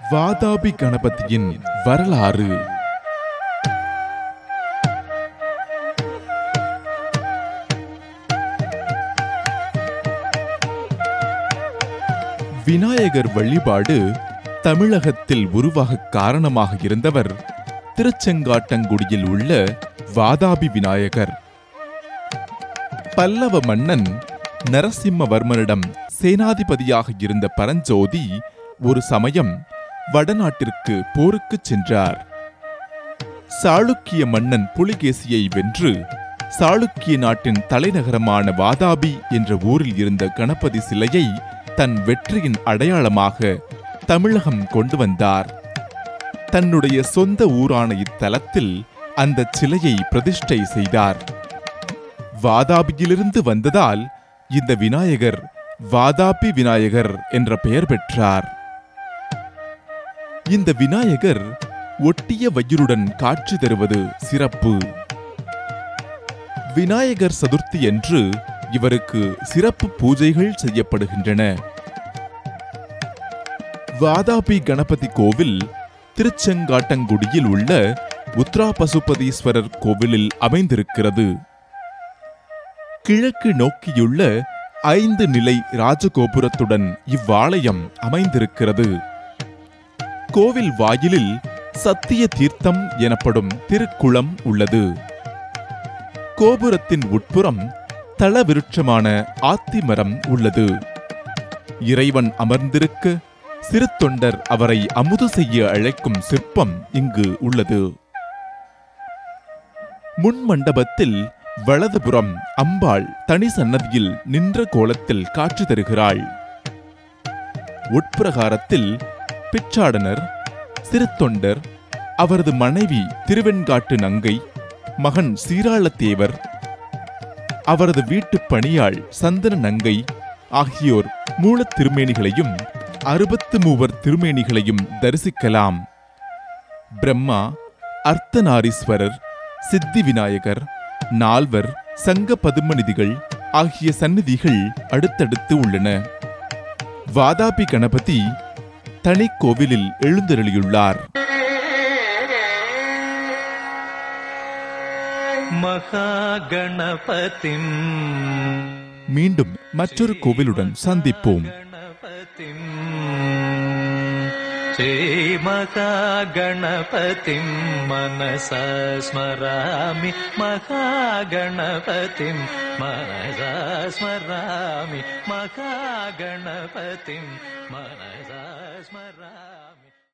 வாதாபி கணபதியின் வரலாறு. விநாயகர் வழிபாடு தமிழகத்தில் உருவாக காரணமாக இருந்தவர் திருச்செங்காட்டங்குடியில் உள்ள வாதாபி விநாயகர். பல்லவ மன்னன் நரசிம்மவர்மனிடம் சேனாதிபதியாக இருந்த பரஞ்சோதி ஒரு சமயம் வடநாட்டிற்கு போருக்குச் சென்றார். சாளுக்கிய மன்னன் புலிகேசியை வென்று சாளுக்கிய நாட்டின் தலைநகரமான வாதாபி என்ற ஊரில் இருந்த கணபதி சிலையை தன் வெற்றியின் அடையாளமாக தமிழகம் கொண்டு வந்தார். தன்னுடைய சொந்த ஊரான இத்தலத்தில் அந்த சிலையை பிரதிஷ்டை செய்தார். வாதாபியிலிருந்து வந்ததால் இந்த விநாயகர் வாதாபி விநாயகர் என்ற பெயர் பெற்றார். இந்த விநாயகர் ஒட்டிய வயிறுடன் காட்சி தருவது சிறப்பு. விநாயகர் சதுர்த்தி என்று இவருக்கு சிறப்பு பூஜைகள் செய்யப்படுகின்றன. வாதாபி கணபதி கோவில் திருச்செங்காட்டங்குடியில் உள்ள உத்ரா பசுபதீஸ்வரர் கோவிலில் அமைந்திருக்கிறது. கிழக்கு நோக்கியுள்ள ஐந்து நிலை ராஜகோபுரத்துடன் இவ்வாலயம் அமைந்திருக்கிறது. கோவில் வாயிலில் சத்திய தீர்த்தம் எனப்படும் திருக்குளம் உள்ளது. கோபுரத்தின் உட்புறம் தளவிருட்சமான ஆத்திமரம் உள்ளது. இறைவன் அமர்ந்திருக்க சிறு தொண்டர் அவரை அமுது செய்ய அழைக்கும் சிற்பம் இங்கு உள்ளது. முன் மண்டபத்தில் வலதுபுறம் அம்பாள் தனி சன்னதியில் நின்ற கோலத்தில் காட்சி தருகிறாள். உட்பிரகாரத்தில் பிச்சாடனர் சிறுத்தொண்டர் அவரது மனைவி திருவெண்காட்டு நங்கை மகன் சீராளத்தேவர் அவரது வீட்டுப் பணியாள் சந்தன நங்கை ஆகியோர் மூலத் திருமேனிகளையும் அறுபத்து மூவர் திருமேனிகளையும் தரிசிக்கலாம். பிரம்மா அர்த்தநாரீஸ்வரர் சித்தி விநாயகர் நால்வர் சங்க பதுமநிதிகள் ஆகிய சந்நிதிகள் அடுத்தடுத்து உள்ளன. வாதாபி கணபதி தனிக்கோவிலில் எழுந்தருளியுள்ளார். மகாகணபதிம். மீண்டும் மற்றொரு கோவிலுடன் சந்திப்போம். மகாகணபதிம். மனசாஸ்மராமி மகாகணபதிம். மனசாஸ்மராமி மகாகணபதிம். மனசா Rasmaraj.